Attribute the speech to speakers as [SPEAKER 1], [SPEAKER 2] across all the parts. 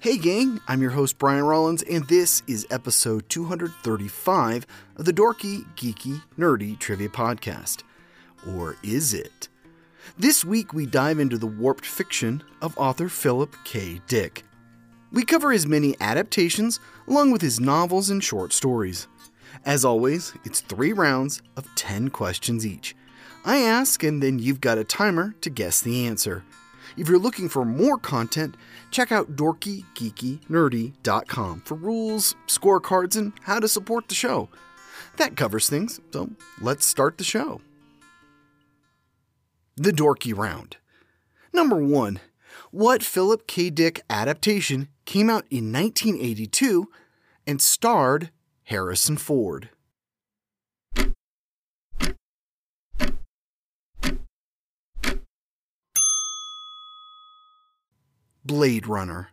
[SPEAKER 1] Hey, gang, I'm your host, Brian Rollins, and this is episode 235 of the Dorky, Geeky, Nerdy Trivia Podcast. Or is it? This week, we dive into the warped fiction of author Philip K. Dick. We cover his many adaptations, along with his novels and short stories. As always, it's three rounds of 10 questions each. I ask, and then you've got a timer to guess the answer. If you're looking for more content, check out dorkygeekynerdy.com for rules, scorecards, and how to support the show. That covers things, so let's start the show. The Dorky Round. Number 1. What Philip K. Dick adaptation came out in 1982 and starred Harrison Ford? Blade Runner.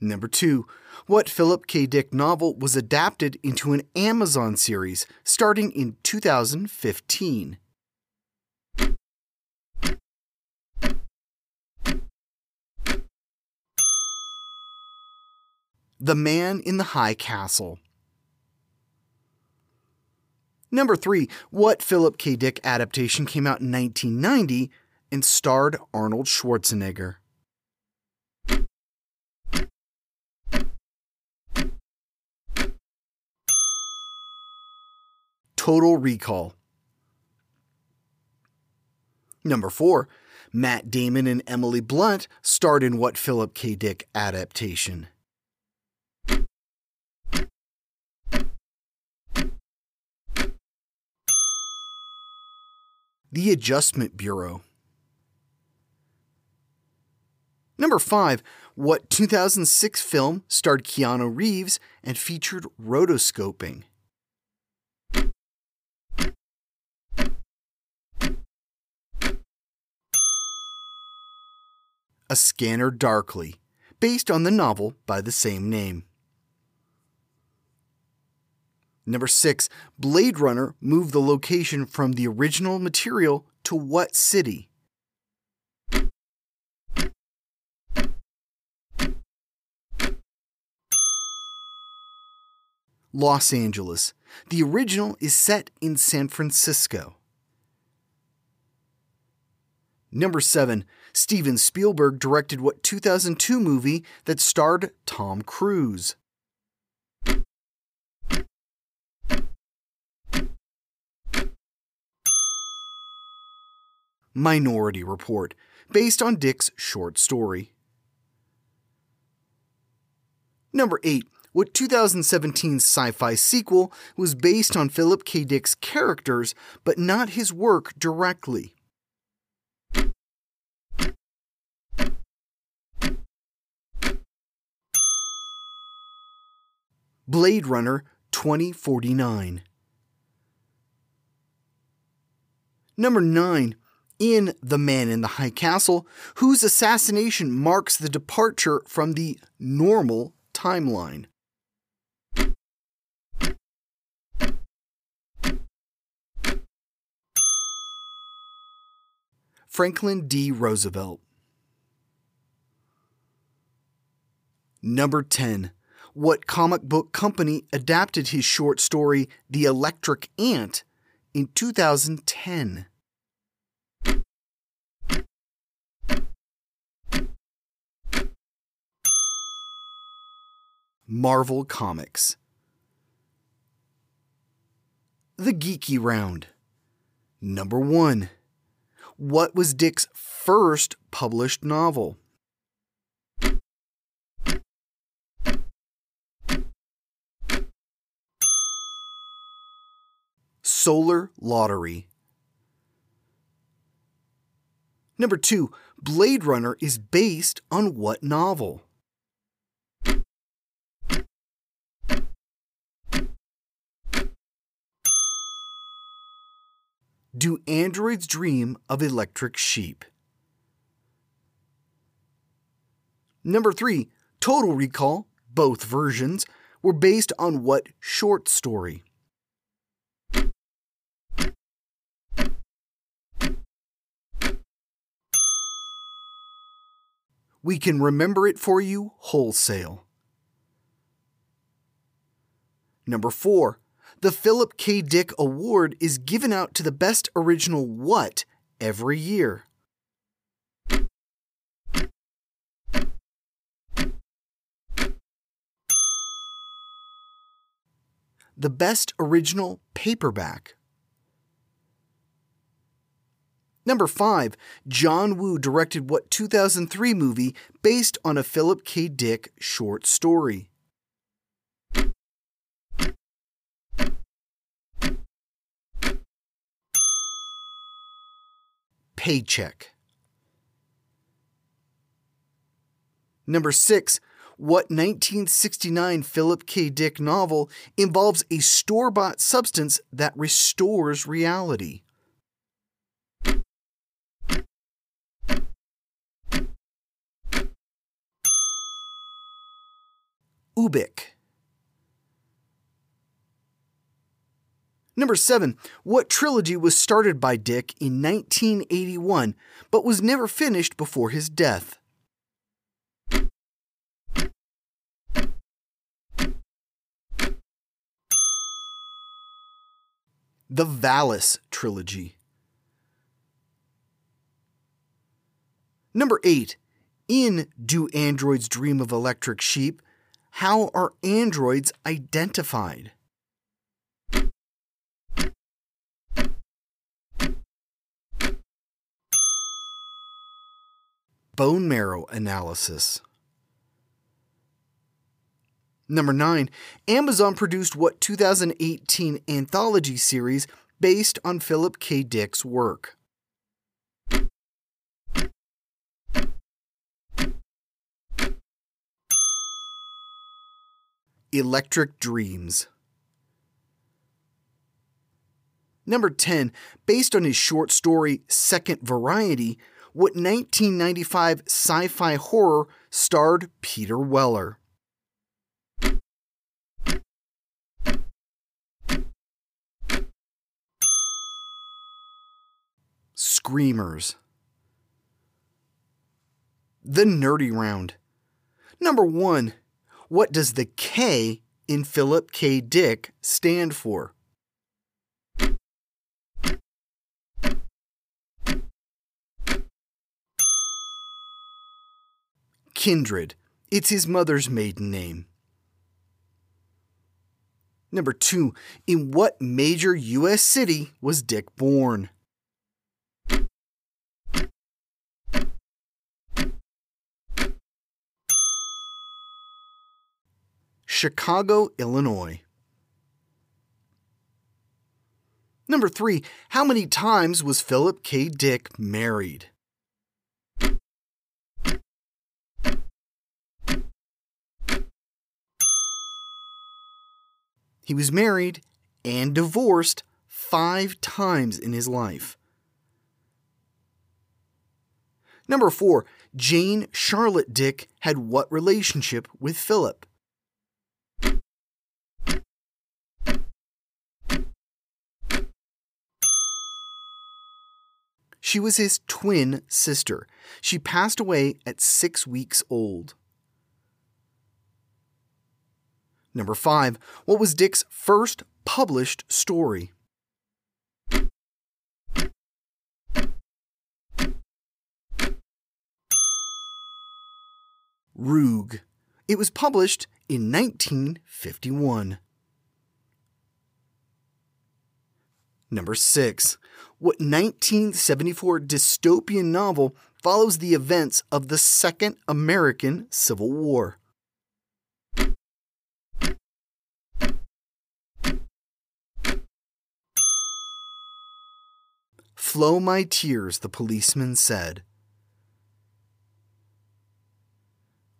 [SPEAKER 1] Number 2. What Philip K. Dick novel was adapted into an Amazon series starting in 2015? The Man in the High Castle. Number 3. What Philip K. Dick adaptation came out in 1990 and starred Arnold Schwarzenegger? Total Recall. Number 4. Matt Damon and Emily Blunt starred in what Philip K. Dick adaptation? The Adjustment Bureau. Number 5. What 2006 film starred Keanu Reeves and featured rotoscoping? A Scanner Darkly, based on the novel by the same name. Number 6. Blade Runner moved the location from the original material to what city? Los Angeles. The original is set in San Francisco. Number 7. Steven Spielberg directed what 2002 movie that starred Tom Cruise? Minority Report, based on Dick's short story. Number 8. What 2017 sci fi sequel was based on Philip K. Dick's characters, but not his work directly? Blade Runner 2049. Number 9. In The Man in the High Castle, whose assassination marks the departure from the normal timeline. Franklin D. Roosevelt. Number 10. What comic book company adapted his short story The Electric Ant in 2010? Marvel Comics. The Geeky Round. Number 1. What was Dick's first published novel? Solar Lottery. Number 2. Blade Runner is based on what novel? Do androids dream of electric sheep? Number 3. Total Recall, both versions, were based on what short story? We can remember it for you wholesale. Number 4. The Philip K. Dick Award is given out to the best original what every year? The best original paperback. Number 5. John Woo directed what 2003 movie based on a Philip K. Dick short story? Paycheck. Number 6. What 1969 Philip K. Dick novel involves a store bought substance that restores reality? Ubik. Number 7. What trilogy was started by Dick in 1981 but was never finished before his death? The Valis trilogy. Number 8. In Do Androids Dream of Electric Sheep? How are androids identified? Bone marrow analysis. Number 9. Amazon produced what 2018 anthology series based on Philip K. Dick's work? Electric Dreams. Number 10. Based on his short story Second Variety, what 1995 sci fi horror starred Peter Weller? Screamers. The Nerdy Round. Number 1. What does the K in Philip K. Dick stand for? Kindred. It's his mother's maiden name. Number two, in what major U.S. city was Dick born? Chicago, Illinois. Number three, how many times was Philip K. Dick married? He was married and divorced five times in his life. Number four, Jane Charlotte Dick had what relationship with Philip? She was his twin sister. She passed away at six weeks old. Number 5. What was Dick's first published story? Roog. It was published in 1951. Number 6. What 1974 dystopian novel follows the events of the Second American Civil War? Flow my tears, the policeman said.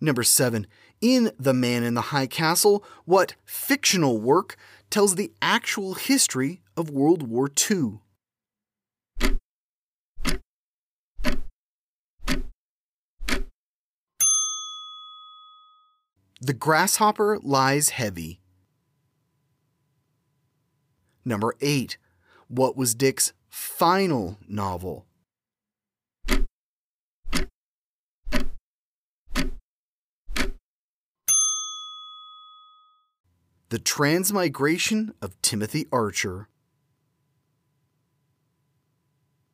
[SPEAKER 1] Number 7. In The Man in the High Castle, what fictional work tells the actual history of World War II? The Grasshopper Lies Heavy. Number 8. What was Dick's final novel. The Transmigration of Timothy Archer.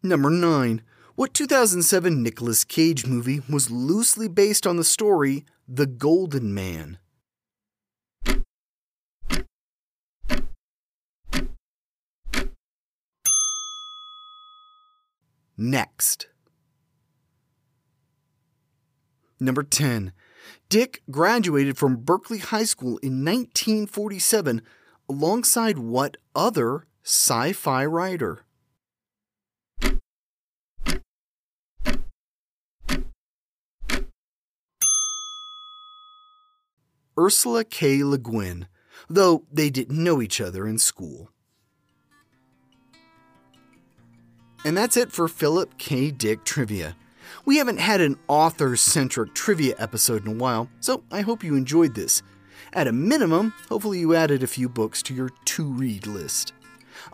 [SPEAKER 1] Number 9. What 2007 Nicolas Cage movie was loosely based on the story The Golden Man? Next. Number 10. Dick graduated from Berkeley High School in 1947 alongside what other sci fi writer? Ursula K. Le Guin, though they didn't know each other in school. And that's it for Philip K. Dick Trivia. We haven't had an author centric trivia episode in a while, so I hope you enjoyed this. At a minimum, hopefully you added a few books to your to read list.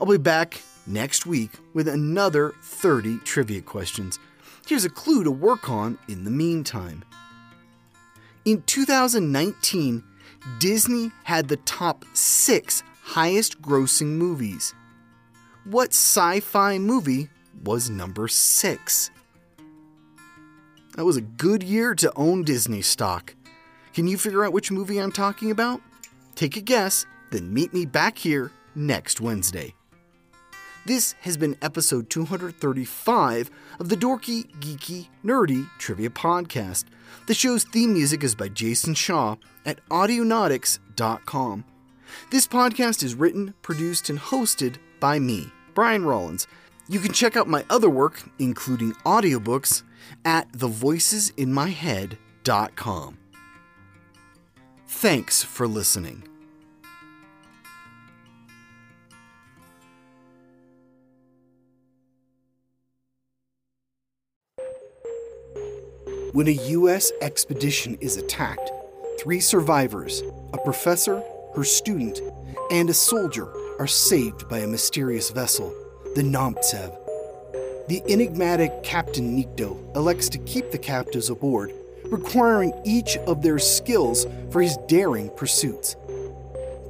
[SPEAKER 1] I'll be back next week with another 30 trivia questions. Here's a clue to work on in the meantime. In 2019, Disney had the top six highest grossing movies. What sci fi movie was number six? That was a good year to own Disney stock. Can you figure out which movie I'm talking about? Take a guess, then meet me back here next Wednesday. This has been episode 235 of the Dorky, Geeky, Nerdy Trivia Podcast. The show's theme music is by Jason Shaw at Audionautix.com. This podcast is written, produced, and hosted by me, Brian Rollins. You can check out my other work, including audiobooks, at thevoicesinmyhead.com. Thanks for listening. When a U.S. expedition is attacked, three survivors, a professor, her student, and a soldier, are saved by a mysterious vessel, the Nomtsev. The enigmatic Captain Nikto elects to keep the captives aboard, requiring each of their skills for his daring pursuits.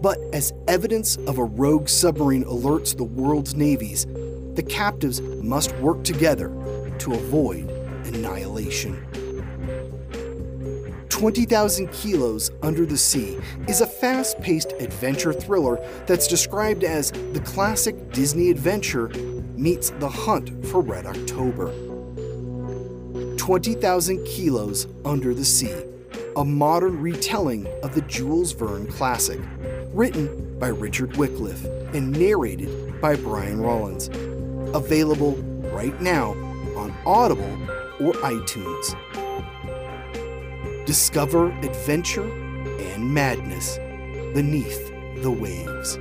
[SPEAKER 1] But as evidence of a rogue submarine alerts the world's navies, the captives must work together to avoid annihilation. 20,000 Kilos Under the Sea is a fast paced adventure thriller that's described as the classic Disney adventure meets the hunt for Red October. 20,000 Kilos Under the Sea, a modern retelling of the Jules Verne classic, written by Richard Wycliffe and narrated by Brian Rollins. Available right now on Audible or iTunes. Discover adventure and madness beneath the waves.